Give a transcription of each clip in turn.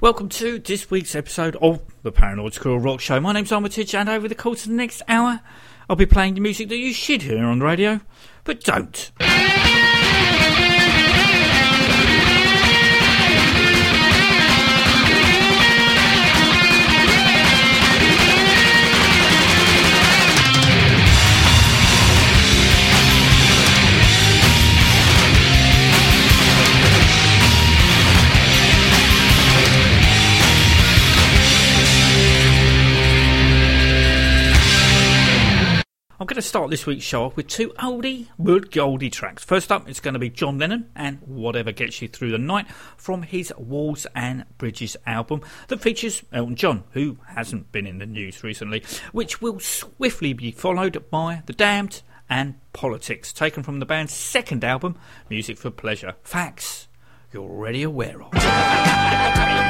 Welcome to this week's episode of the Paranoid Rock Show. My name's Armitage, and over the course of the next hour, I'll be playing the music that you should hear on the radio, but don't. I'm going to start this week's show off with two oldie but goldie tracks. First up, it's going to be John Lennon and Whatever Gets You Through the Night from his Walls and Bridges album that features Elton John, who hasn't been in the news recently, which will swiftly be followed by The Damned and Politics, taken from the band's second album, Music for Pleasure. Facts you're already aware of.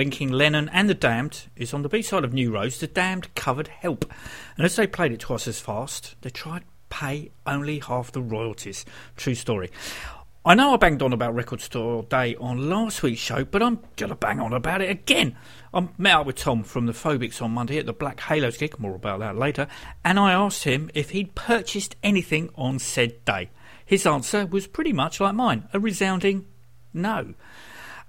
linking Lennon and the Damned is on the B side of New Rose, the Damned covered Help. And as they played it twice as fast, they tried pay only half the royalties. True story. I know I banged on about Record Store Day on last week's show, but I'm to bang on about it again. I met up with Tom from the Phobics on Monday at the Black Halos gig, more about that later, and I asked him if he'd purchased anything on said day. His answer was pretty much like mine, a resounding no.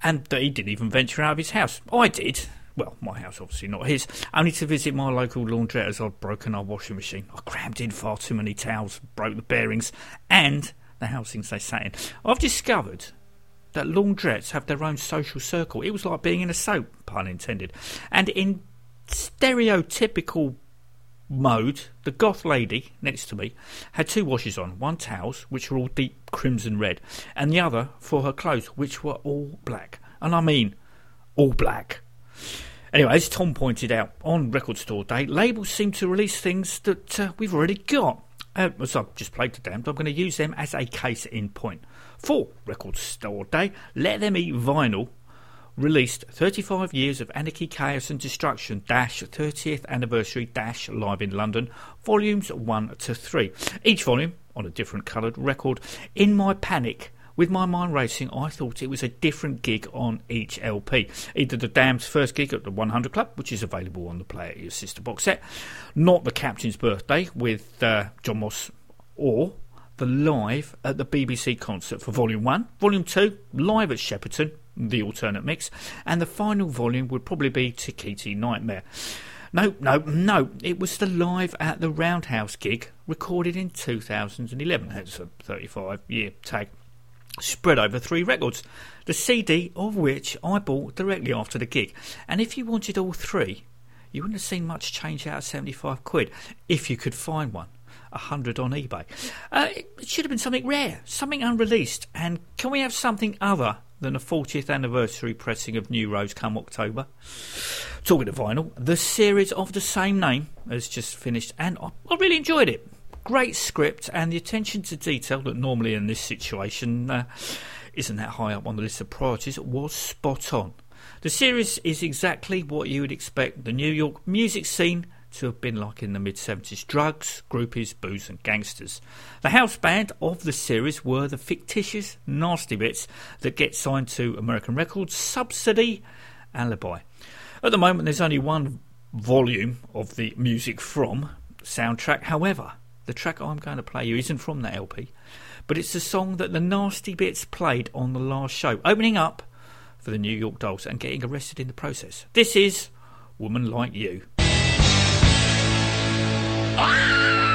And he didn't even venture out of his house. I did. Well, my house, obviously not his. Only to visit my local laundrette as I'd broken our washing machine. I crammed in far too many towels, broke the bearings, and the housings they sat in. I've discovered that laundrettes have their own social circle. It was like being in a soap, pun intended. And in stereotypical mode, the goth lady next to me had two washes on one towels, which were all deep crimson red, and the other for her clothes, which were all black. And I mean, all black. Anyway, as Tom pointed out, on Record Store Day, labels seem to release things that uh, we've already got. Uh, as I've just played to Damned, I'm going to use them as a case in point. For Record Store Day, Let Them Eat Vinyl released 35 Years of Anarchy, Chaos and Destruction dash 30th Anniversary Live in London, volumes 1 to 3. Each volume on a different coloured record. In my panic, with my mind racing, I thought it was a different gig on each LP. Either the Damned's first gig at the 100 Club, which is available on the Play at Your Sister box set, not the Captain's Birthday with uh, John Moss, or the live at the BBC concert for Volume 1. Volume 2, live at Shepperton, the alternate mix. And the final volume would probably be Tikiti Nightmare. No, no, no. It was the live at the Roundhouse gig recorded in 2011. That's a 35 year tag spread over three records, the CD of which I bought directly after the gig. And if you wanted all three, you wouldn't have seen much change out of 75 quid if you could find one. A hundred on eBay. Uh, it should have been something rare, something unreleased. And can we have something other than a 40th anniversary pressing of New Rose come October? Talking of vinyl, the series of the same name has just finished, and I, really enjoyed it great script and the attention to detail that normally in this situation uh, isn't that high up on the list of priorities was spot on. The series is exactly what you would expect the New York music scene to have been like in the mid 70s drugs, groupies, booze, and gangsters. The house band of the series were the fictitious nasty bits that get signed to American Records, Subsidy, Alibi. At the moment, there's only one volume of the music from soundtrack. However, the track I'm going to play you isn't from that LP, but it's the song that the Nasty Bits played on the last show, opening up for the New York Dolls and getting arrested in the process. This is Woman Like You. Go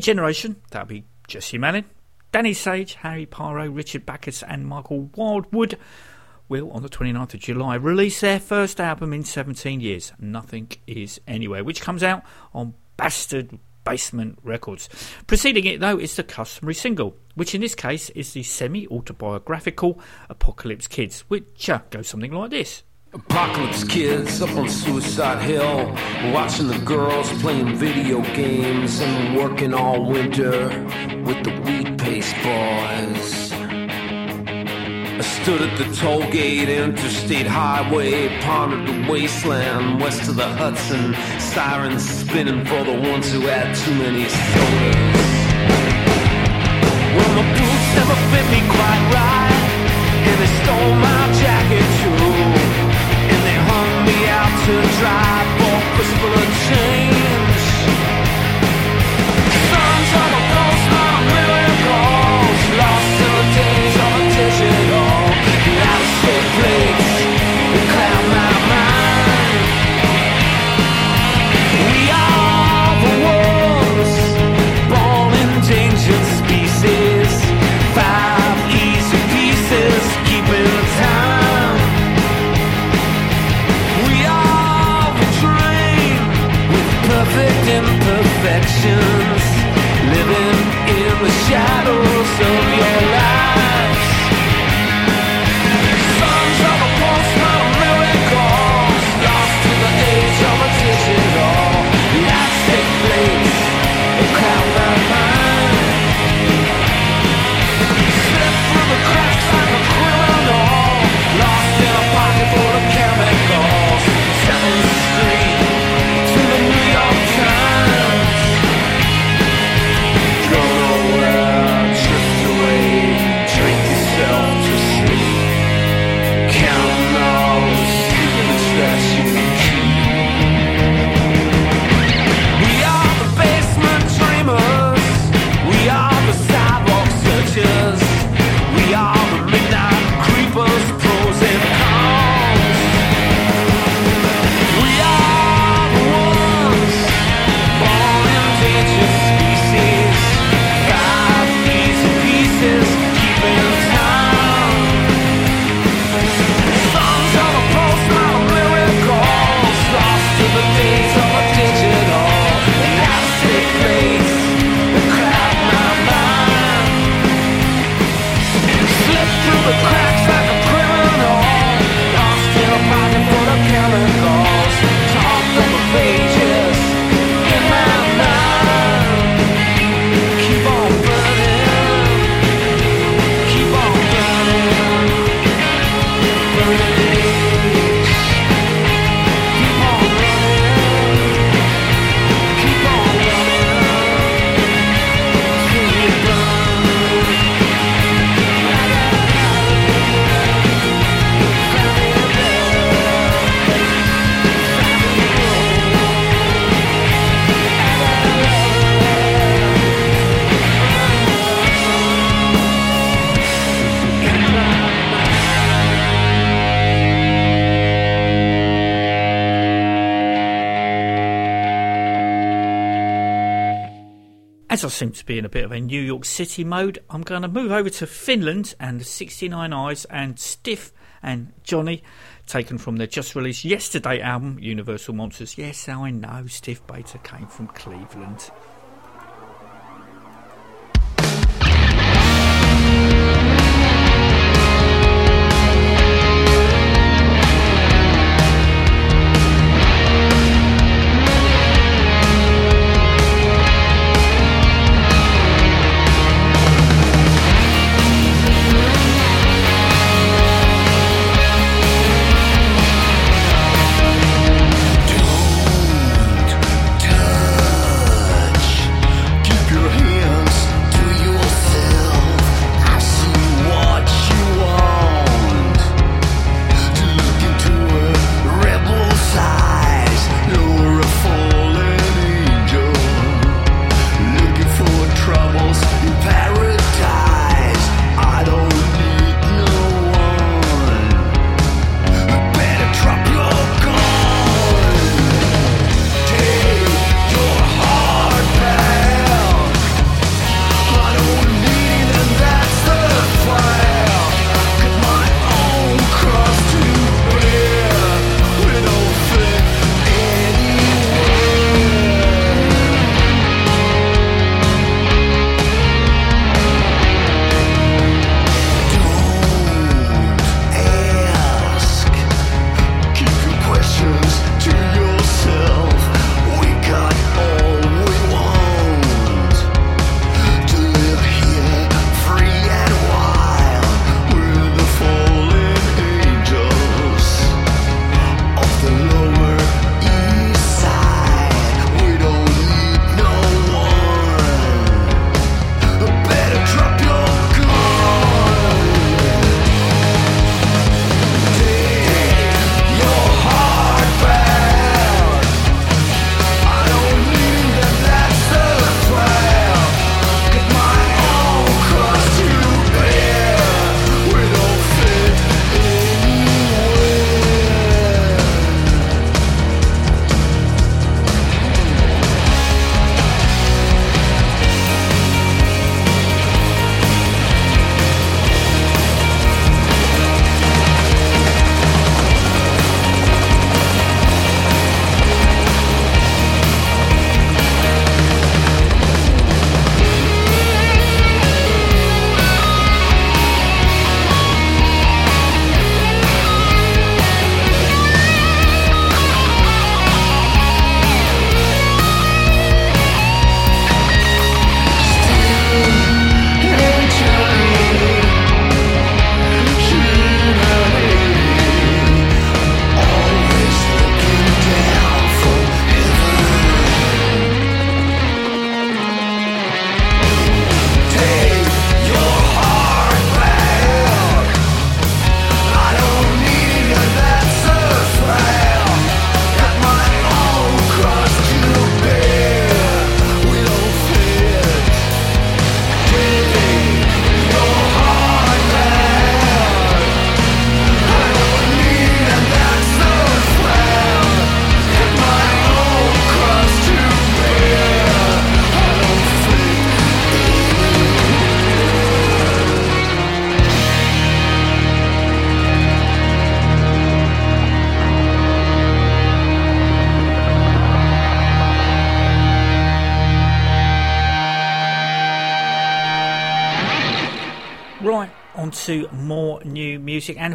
D Generation, that'll be Jesse Malin. Danny Sage, Howie Pyro, Richard Bacchus, and Michael Wildwood will, on the 29th of July, release their first album in 17 years, Nothing Is Anywhere, which comes out on Bastard Basement Records. Preceding it, though, is the customary single, which in this case is the semi autobiographical Apocalypse Kids, which uh, goes something like this. Apocalypse kids up on Suicide Hill, watching the girls playing video games and working all winter with the wheat paste boys. I stood at the toll gate, interstate highway, pondered the wasteland west of the Hudson, sirens spinning for the ones who had too many sodas. Well, my boots never fit me quite right, and they stole my jacket too. To dry for of change. The shadows seem to be in a bit of a New York City mode, I'm going to move over to Finland and the 69 Eyes and Stiv and Johnny, taken from their just released yesterday album, Universal Monsters. Yes, I know, Stiv Bators came from Cleveland.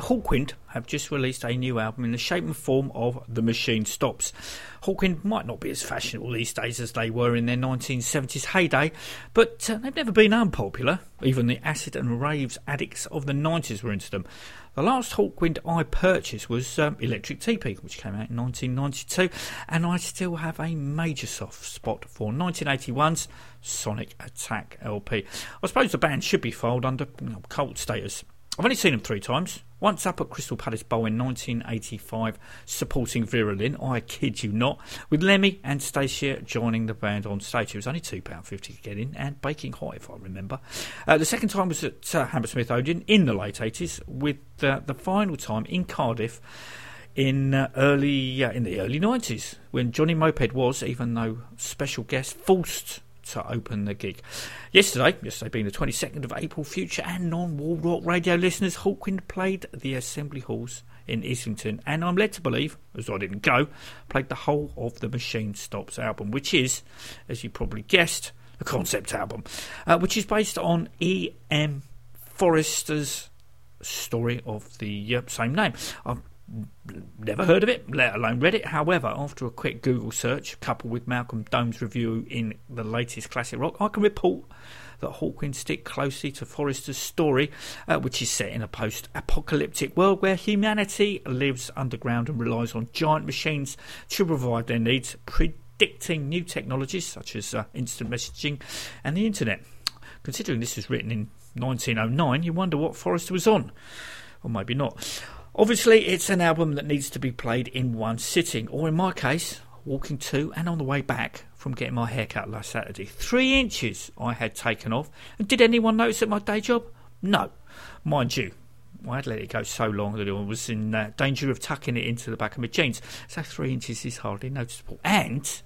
Hawkwind have just released a new album in the shape and form of The Machine Stops. Hawkwind might not be as fashionable these days as they were in their 1970s heyday, but uh, they've never been unpopular. Even the acid and raves addicts of the 90s were into them. The last Hawkwind I purchased was um, Electric Tepee, which came out in 1992, and I still have a major soft spot for 1981's Sonic Attack LP. I suppose the band should be filed under you know, cult status. I've only seen them three times. Once up at Crystal Palace Bowl in 1985, supporting Vera Lynn, I kid you not, with Lemmy and Stacia joining the band on stage. It was only £2.50 to get in, and baking hot, if I remember. Uh, the second time was at uh, Hammersmith Odeon in the late 80s, with uh, the final time in Cardiff in uh, early uh, in the early 90s when Johnny Moped was, even though special guest, forced to open the gig. Yesterday, yesterday being the 22nd of April, future and non-wall rock radio listeners, Hawkwind played the Assembly Halls in Islington, and I'm led to believe, as I didn't go, played the whole of the Machine Stops album, which is, as you probably guessed, a concept album, uh, which is based on E.M. Forrester's story of the uh, same name. I've never heard of it, let alone read it. However, after a quick Google search, coupled with Malcolm Dome's review in the latest classic rock, I can report that Hawkwind stick closely to Forrester's story, uh, which is set in a post apocalyptic world where humanity lives underground and relies on giant machines to provide their needs, predicting new technologies such as uh, instant messaging and the internet. Considering this was written in 1909, you wonder what Forrester was on. Or maybe not. Obviously, it's an album that needs to be played in one sitting, or in my case, walking to and on the way back from getting my haircut last Saturday. Three inches I had taken off. And did anyone notice at my day job? No. Mind you, I had let it go so long that I was in uh, danger of tucking it into the back of my jeans. So three inches is hardly noticeable. And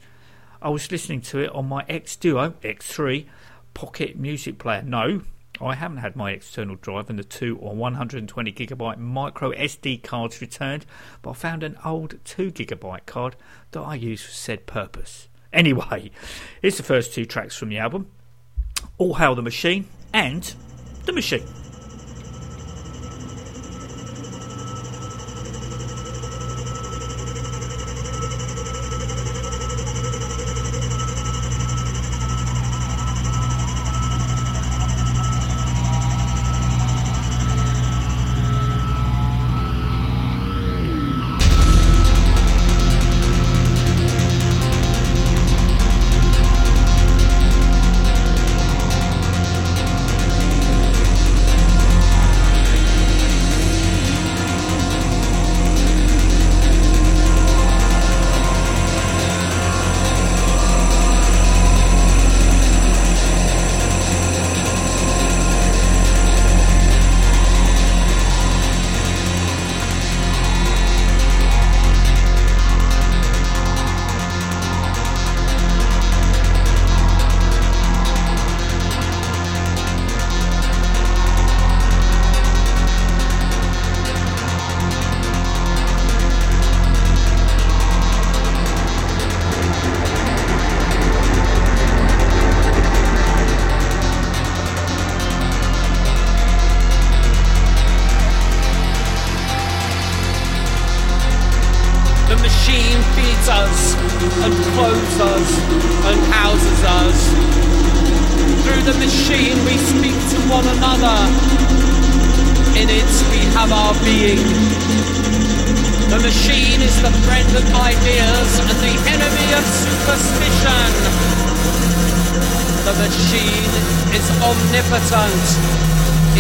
I was listening to it on my xDuoo X3 pocket music player. No, I haven't had my external drive and the 2 or 120 gigabyte micro SD cards returned, but I found an old 2 gigabyte card that I use for said purpose. Anyway, here's the first two tracks from the album All Hail the Machine and The Machine.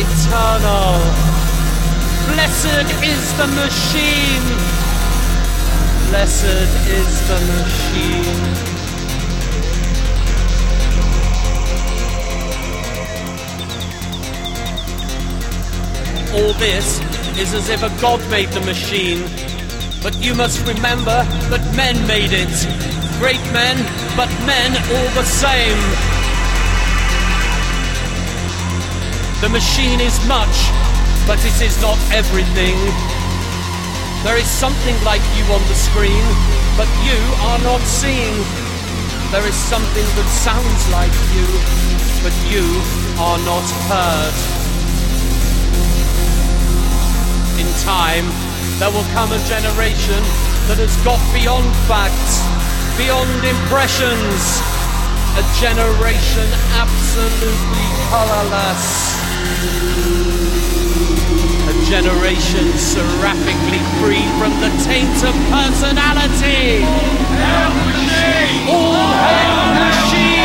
Eternal. Blessed is the machine. Blessed is the machine. All this is as if a god made the machine. But you must remember that men made it. Great men, but men all the same. The machine is much, but it is not everything. There is something like you on the screen, but you are not seen. There is something that sounds like you, but you are not heard. In time, there will come a generation that has got beyond facts, beyond impressions. A generation absolutely colorless. A generation seraphically free from the taint of personality. All hail machine!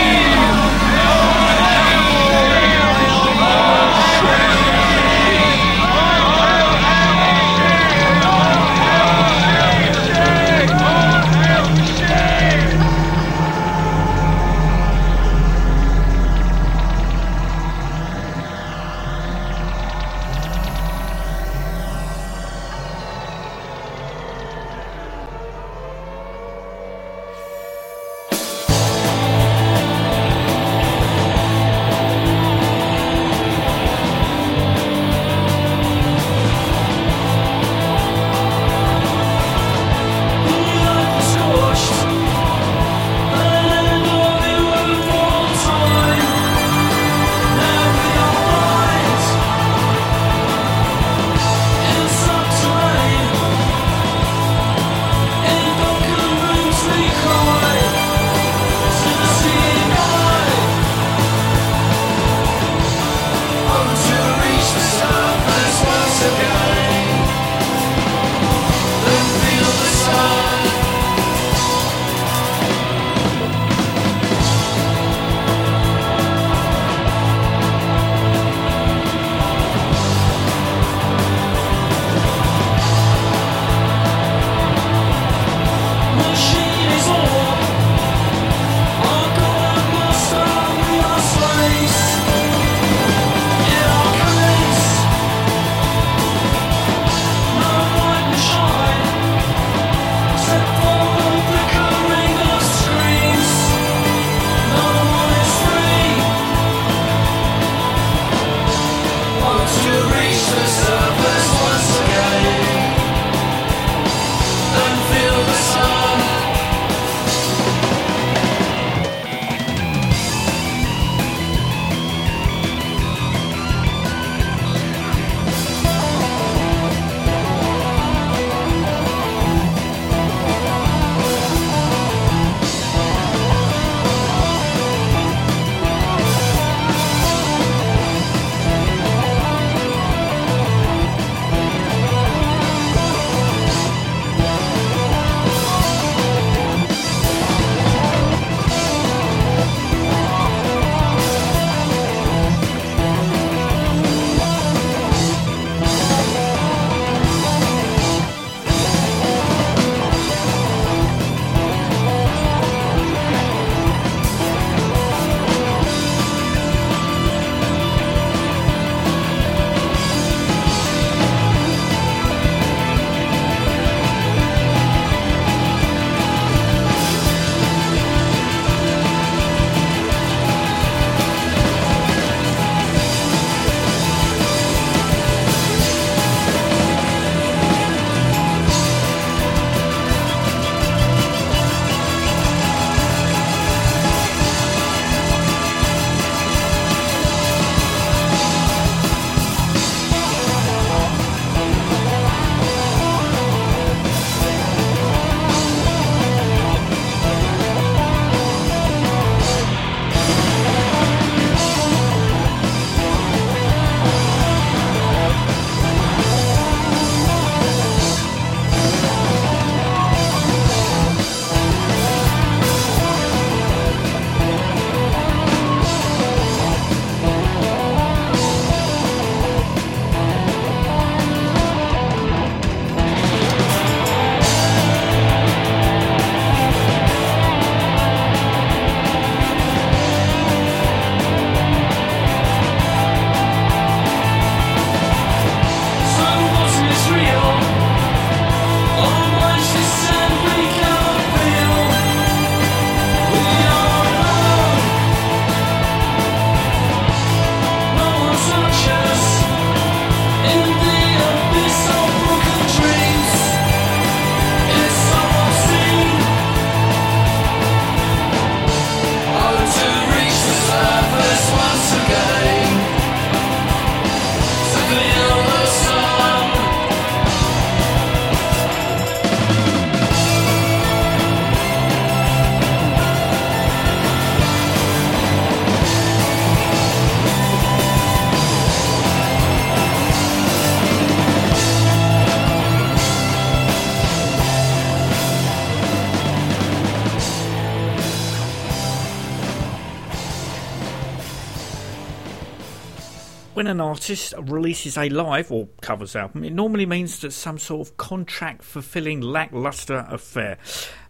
Artist releases a live or covers album, it normally means that some sort of contract fulfilling lackluster affair.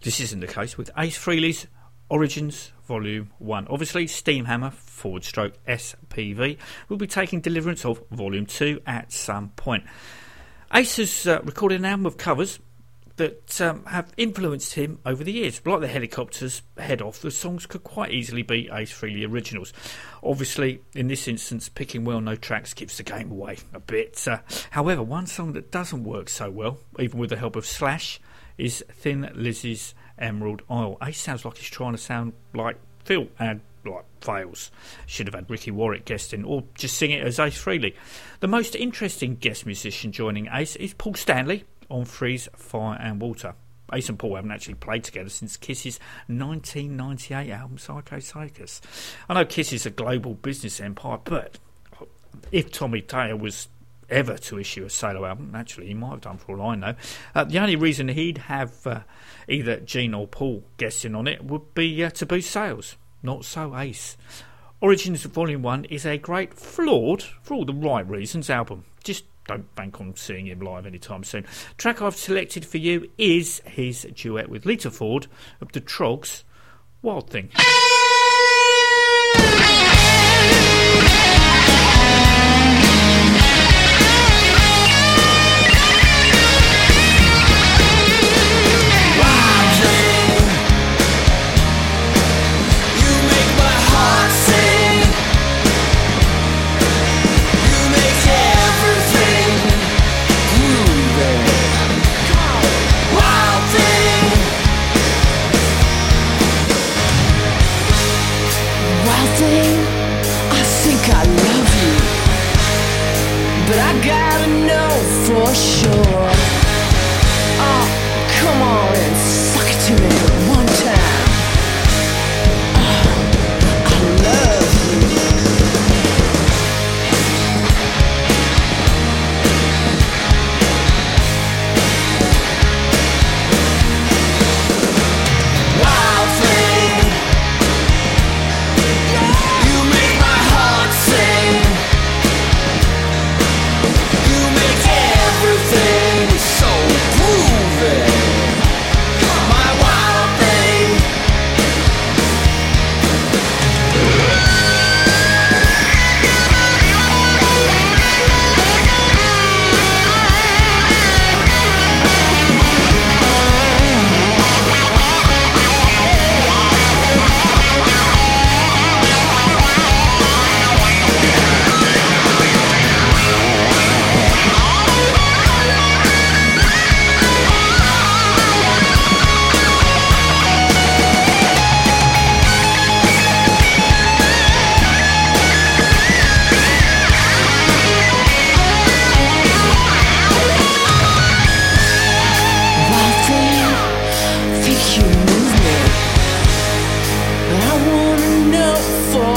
This isn't the case with Ace Frehley's Origins Volume 1. Obviously, Steamhammer forward stroke SPV will be taking deliverance of Volume 2 at some point. Ace has uh, recorded an album of covers that um, have influenced him over the years. Like the Hellacopters head off, the songs could quite easily be Ace Frehley originals. Obviously, in this instance, picking well known tracks gives the game away a bit. Uh, however, one song that doesn't work so well, even with the help of Slash, is Thin Lizzy's Emerald Isle. Ace sounds like he's trying to sound like Phil and like fails. Should have had Ricky Warwick guesting or just sing it as Ace Frehley. The most interesting guest musician joining Ace is Paul Stanley on Free's, Fire and Water. Ace and Paul haven't actually played together since Kiss's 1998 album Psycho Circus. I know Kiss is a global business empire, but if Tommy Thayer was ever to issue a solo album, actually he might have done for all I know, uh, the only reason he'd have uh, either Gene or Paul guessing on it would be uh, to boost sales. Not so Ace. Origins Volume 1 is a great, flawed, for all the right reasons, album. Just don't bank on seeing him live anytime soon. Track I've selected for you is his duet with Lita Ford of the Troggs, Wild Thing.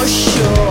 Sure.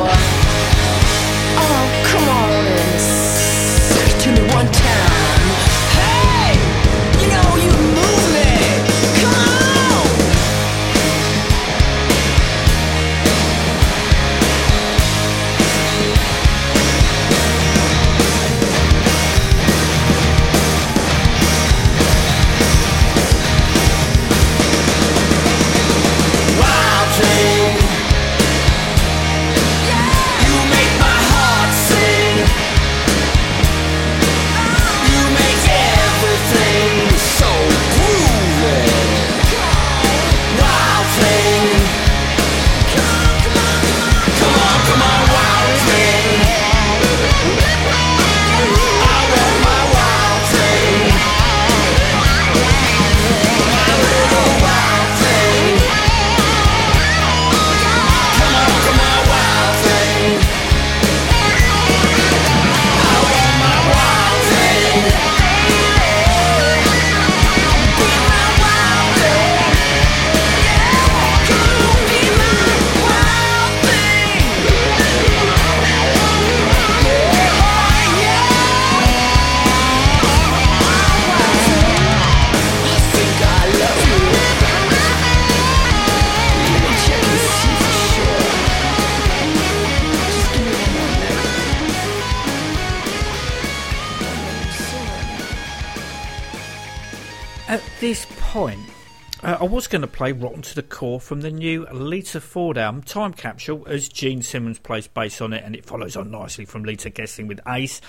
Was going to play Rotten to the Core from the new Lita Ford album, Time Capsule, as Gene Simmons plays bass on it, and it follows on nicely from Lita guessing with Ace.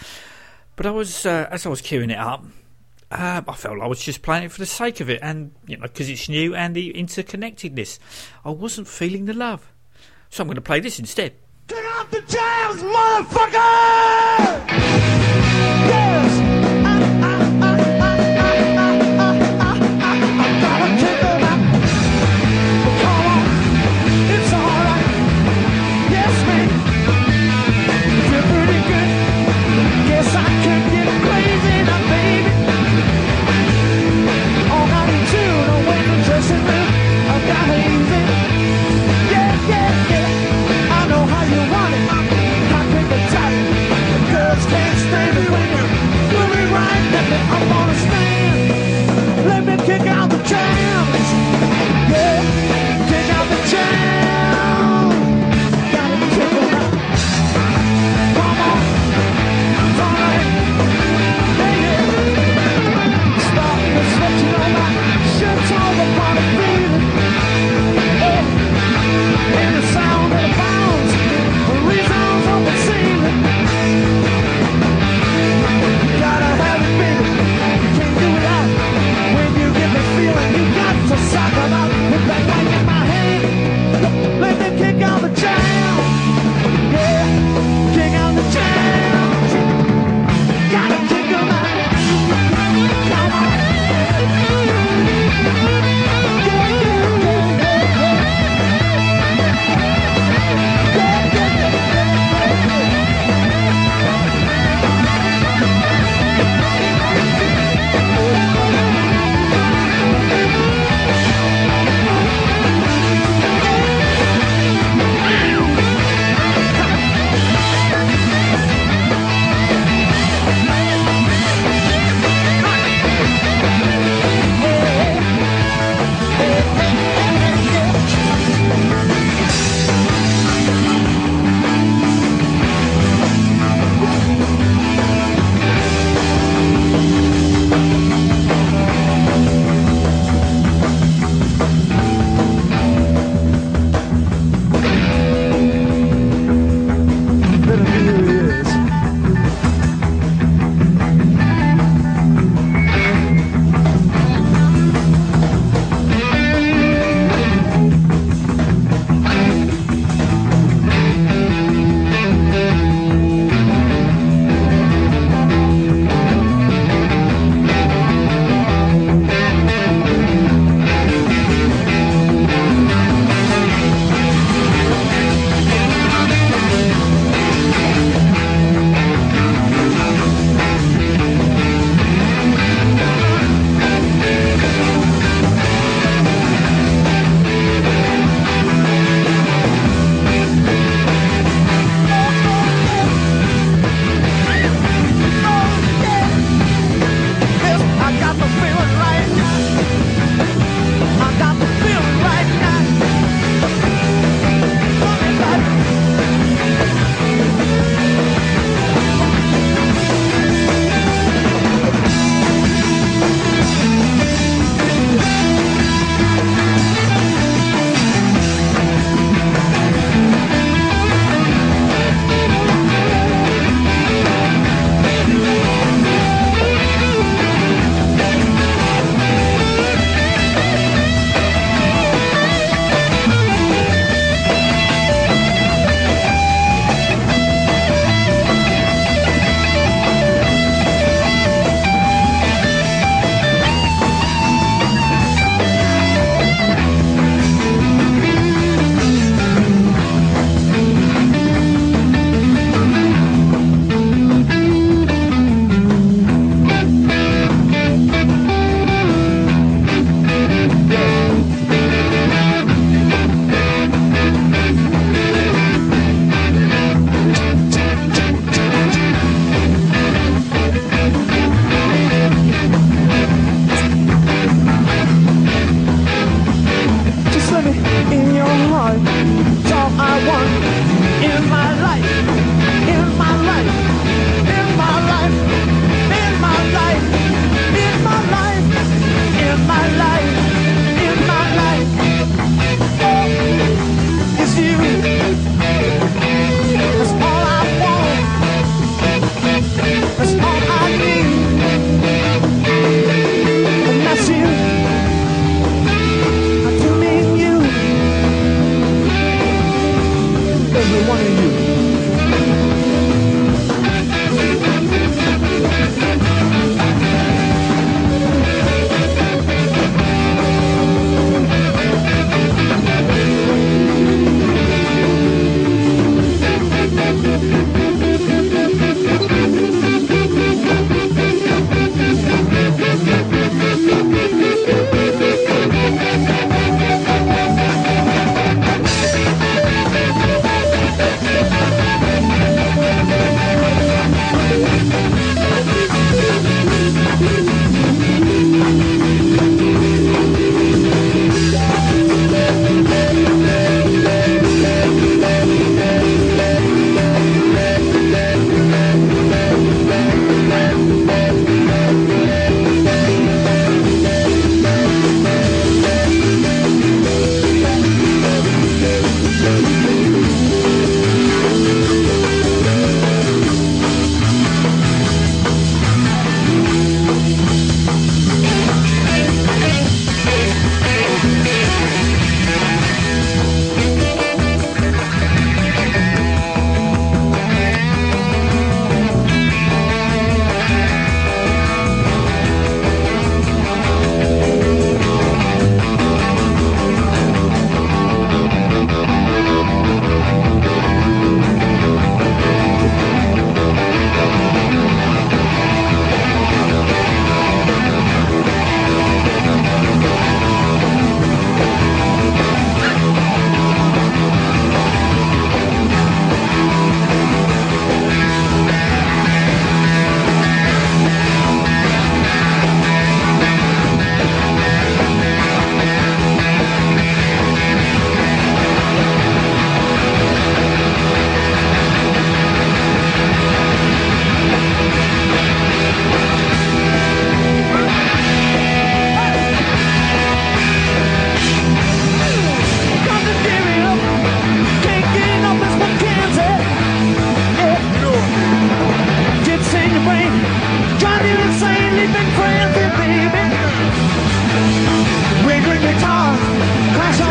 But I was, uh, as I was queuing it up, um, I felt I was just playing it for the sake of it, and you know, because it's new and the interconnectedness. I wasn't feeling the love, so I'm going to play this instead. Turn off the jams, motherfucker!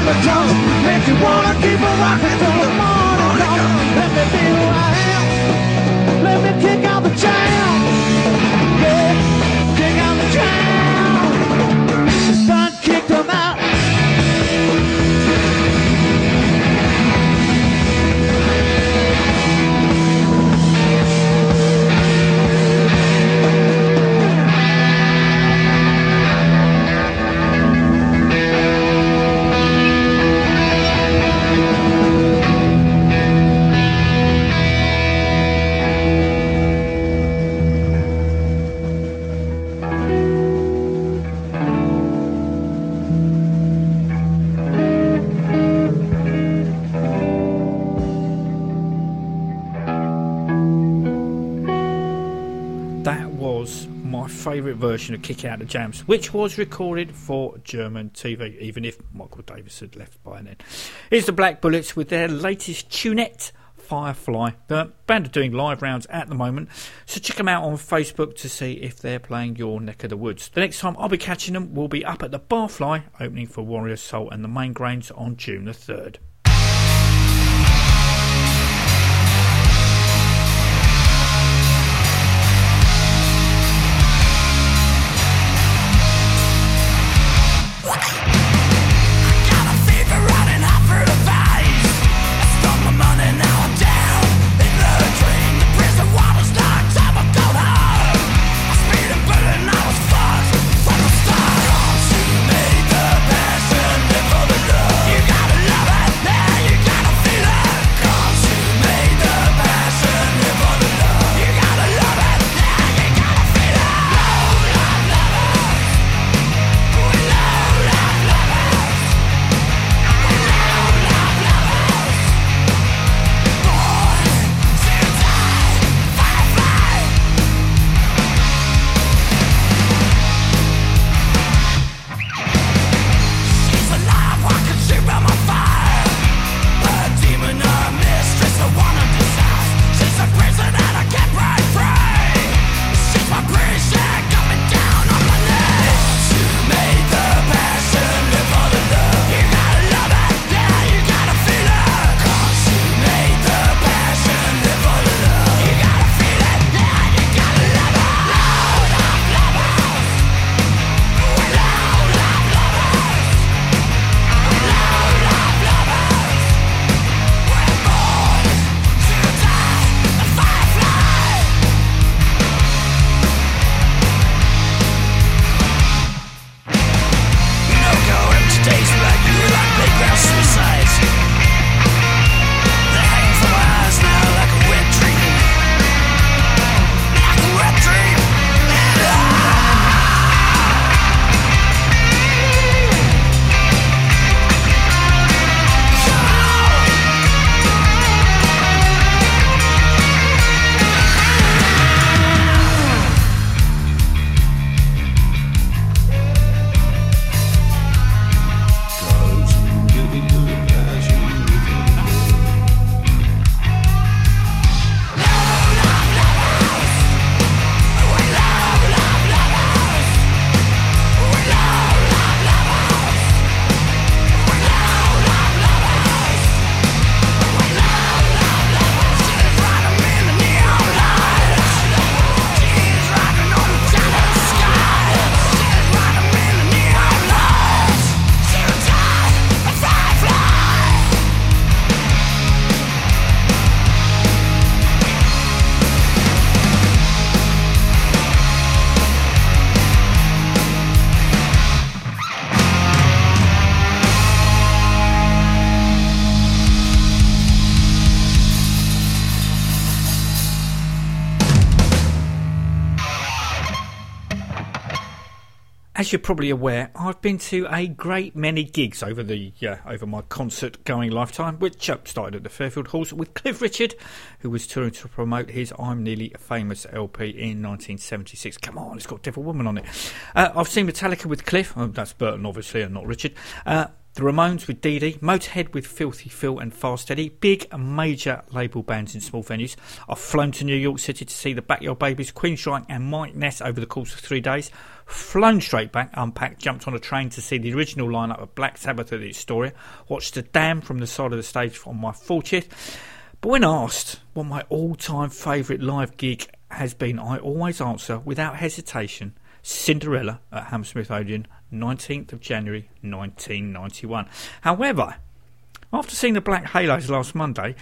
The drums, make you wanna keep a rocking till the morning comes. Let me be version of Kick Out the Jams, which was recorded for German TV, even if Michael Davis had left by then. Here's the Black Bullets with their latest tunette, Firefly. The band are doing live rounds at the moment, so check them out on Facebook to see if they're playing your neck of the woods. The next time I'll be catching them will be up at the Barfly, opening for Warrior Soul and the Main Grains on June the 3rd. As you're probably aware, I've been to a great many gigs over the uh, over my concert going lifetime, which uh, started at the Fairfield Halls with Cliff Richard, who was touring to promote his "I'm Nearly Famous" LP in 1976. Come on, it's got Devil Woman on it. Uh, I've seen Metallica with Cliff. Oh, that's Burton, obviously, and not Richard. Uh, the Ramones with Dee Dee, Motorhead with Philthy Phil and Fast Eddie, big and major label bands in small venues. I've flown to New York City to see the Backyard Babies, Queensryche and Mike Ness over the course of three days. Flown straight back, unpacked, jumped on a train to see the original lineup of Black Sabbath at the Astoria, watched the Damned from the side of the stage on my 40th. But when asked what my all time favourite live gig has been, I always answer without hesitation Cinderella at Hammersmith Odeon 19th of January 1991. However, after seeing the Black Halos last Monday,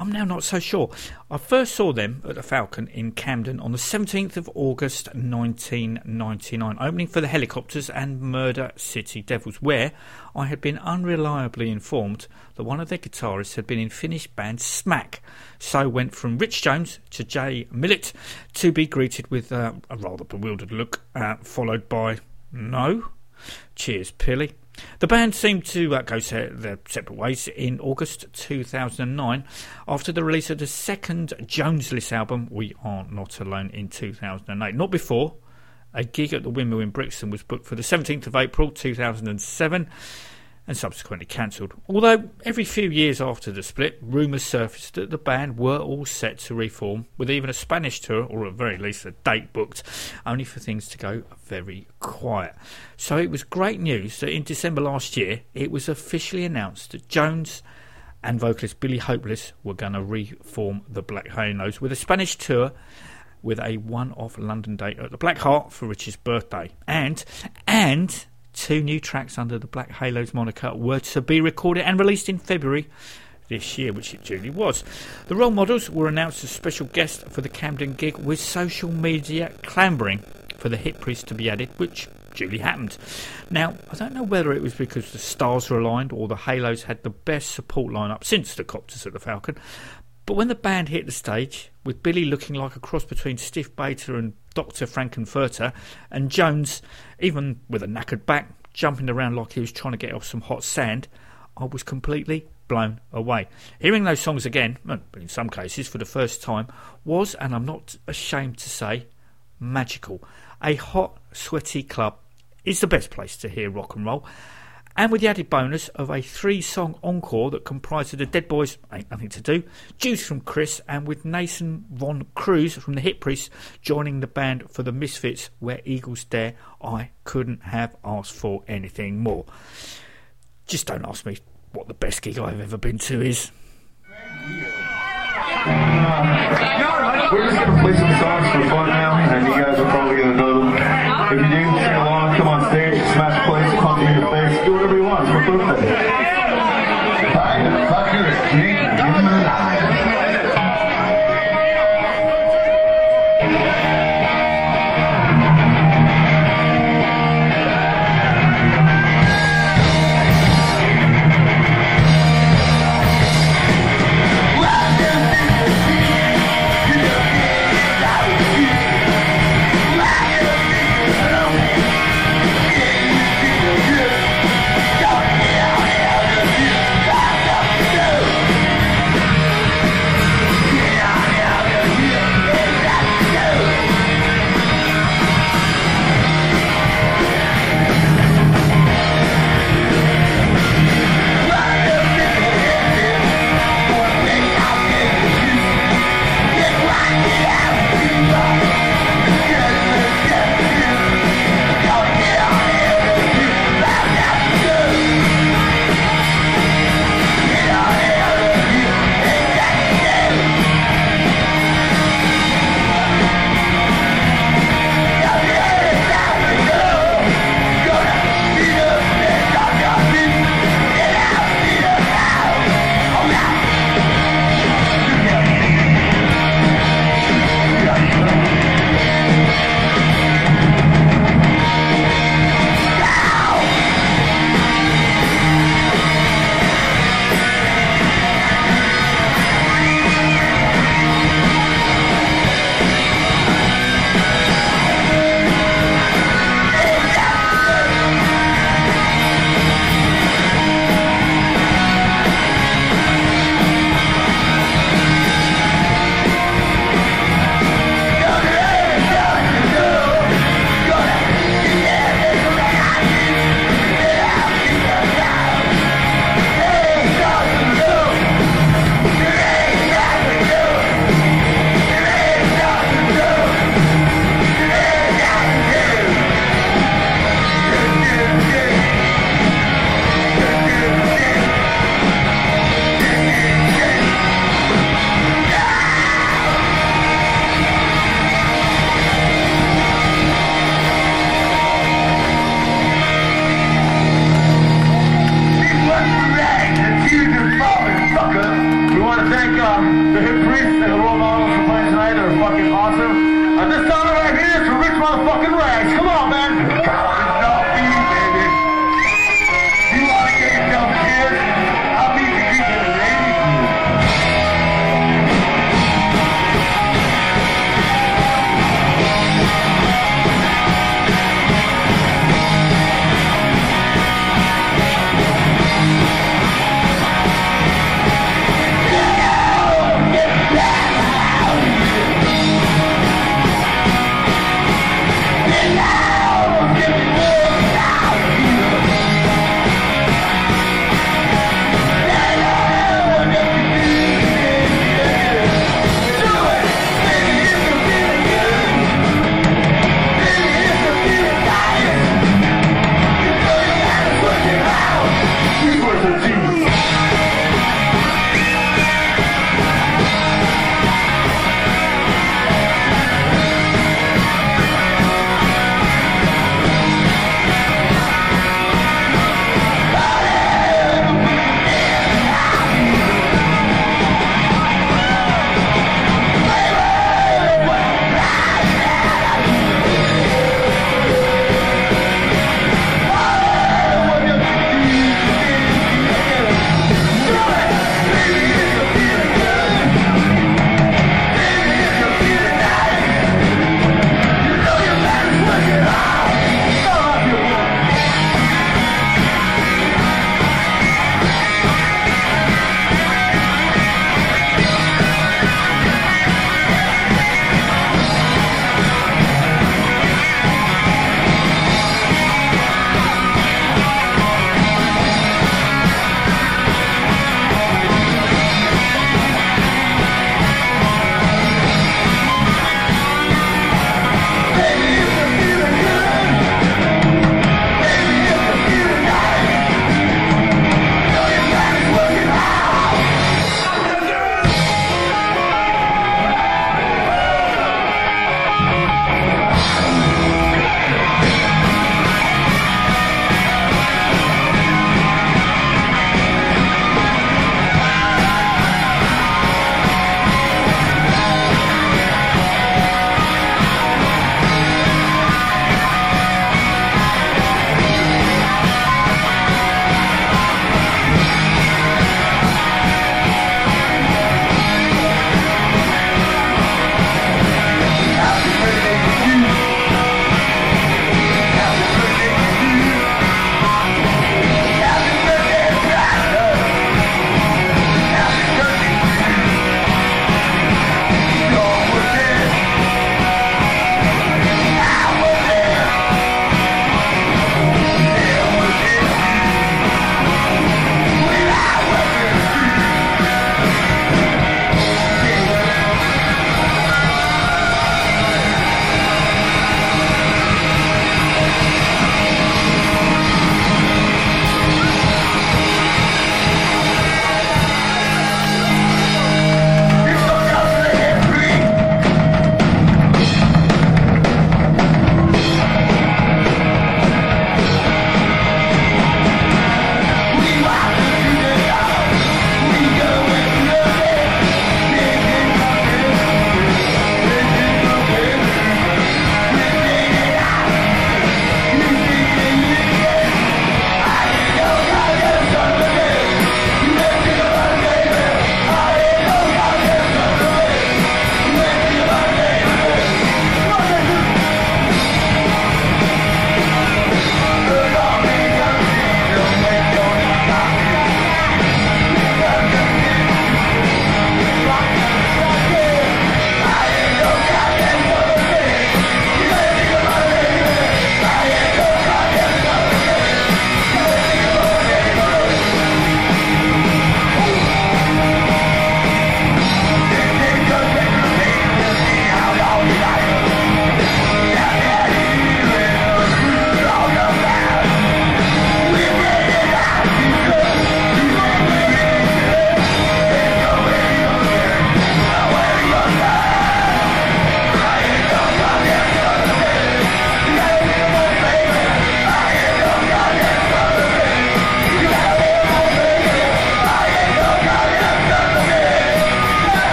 I'm now not so sure. I first saw them at the Falcon in Camden on the 17th of August 1999, opening for the Hellacopters and Murder City Devils, where I had been unreliably informed that one of their guitarists had been in Finnish band Smack. So went from Rich Jones to Jay Millett to be greeted with uh, a rather bewildered look, uh, followed by no. Cheers, Pilly. The band seemed to uh, go their separate ways in August 2009 after the release of the second Jonesless album, We Are Not Alone, in 2008. Not before. A gig at the Windmill in Brixton was booked for the 17th of April 2007 and subsequently cancelled. Although every few years after the split, rumours surfaced that the band were all set to reform, with even a Spanish tour, or at very least a date booked, only for things to go very quiet. So it was great news that in December last year, it was officially announced that Jones and vocalist Billy Hopeless were going to reform the Black Halos with a Spanish tour with a one-off London date at the Black Heart for Rich's birthday, and and two new tracks under the Black Halos moniker were to be recorded and released in February this year, which it duly was. The role models were announced as special guests for the Camden gig, with social media clamouring for the Hip Priest to be added, which duly happened. Now, I don't know whether it was because the stars were aligned or the Halos had the best support lineup since the Copters at the Falcon, but when the band hit the stage, with Billy looking like a cross between Stiv Bators and Dr. Frank-N-Furter, and Jones, even with a knackered back, jumping around like he was trying to get off some hot sand, I was completely blown away. Hearing those songs again, in some cases for the first time, was, and I'm not ashamed to say, magical. A hot, sweaty club is the best place to hear rock and roll and with the added bonus of a three song encore that comprised of the Dead Boys, Ain't Nothing to Do, Juice from Chris, and with Nathan Von Cruz from the Hip Priest joining the band for the Misfits, Where Eagles Dare, I couldn't have asked for anything more. Just don't ask me what the best gig I've ever been to is. We're just gonna play some songs for fun now,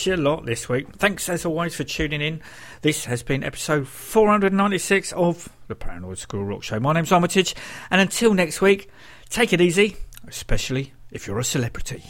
that's your lot this week. Thanks as always for tuning in. This has been episode 496 of the Paranoid Squirrel Rock Show. My name's Armitage, and until next week, take it easy, especially if you're a celebrity.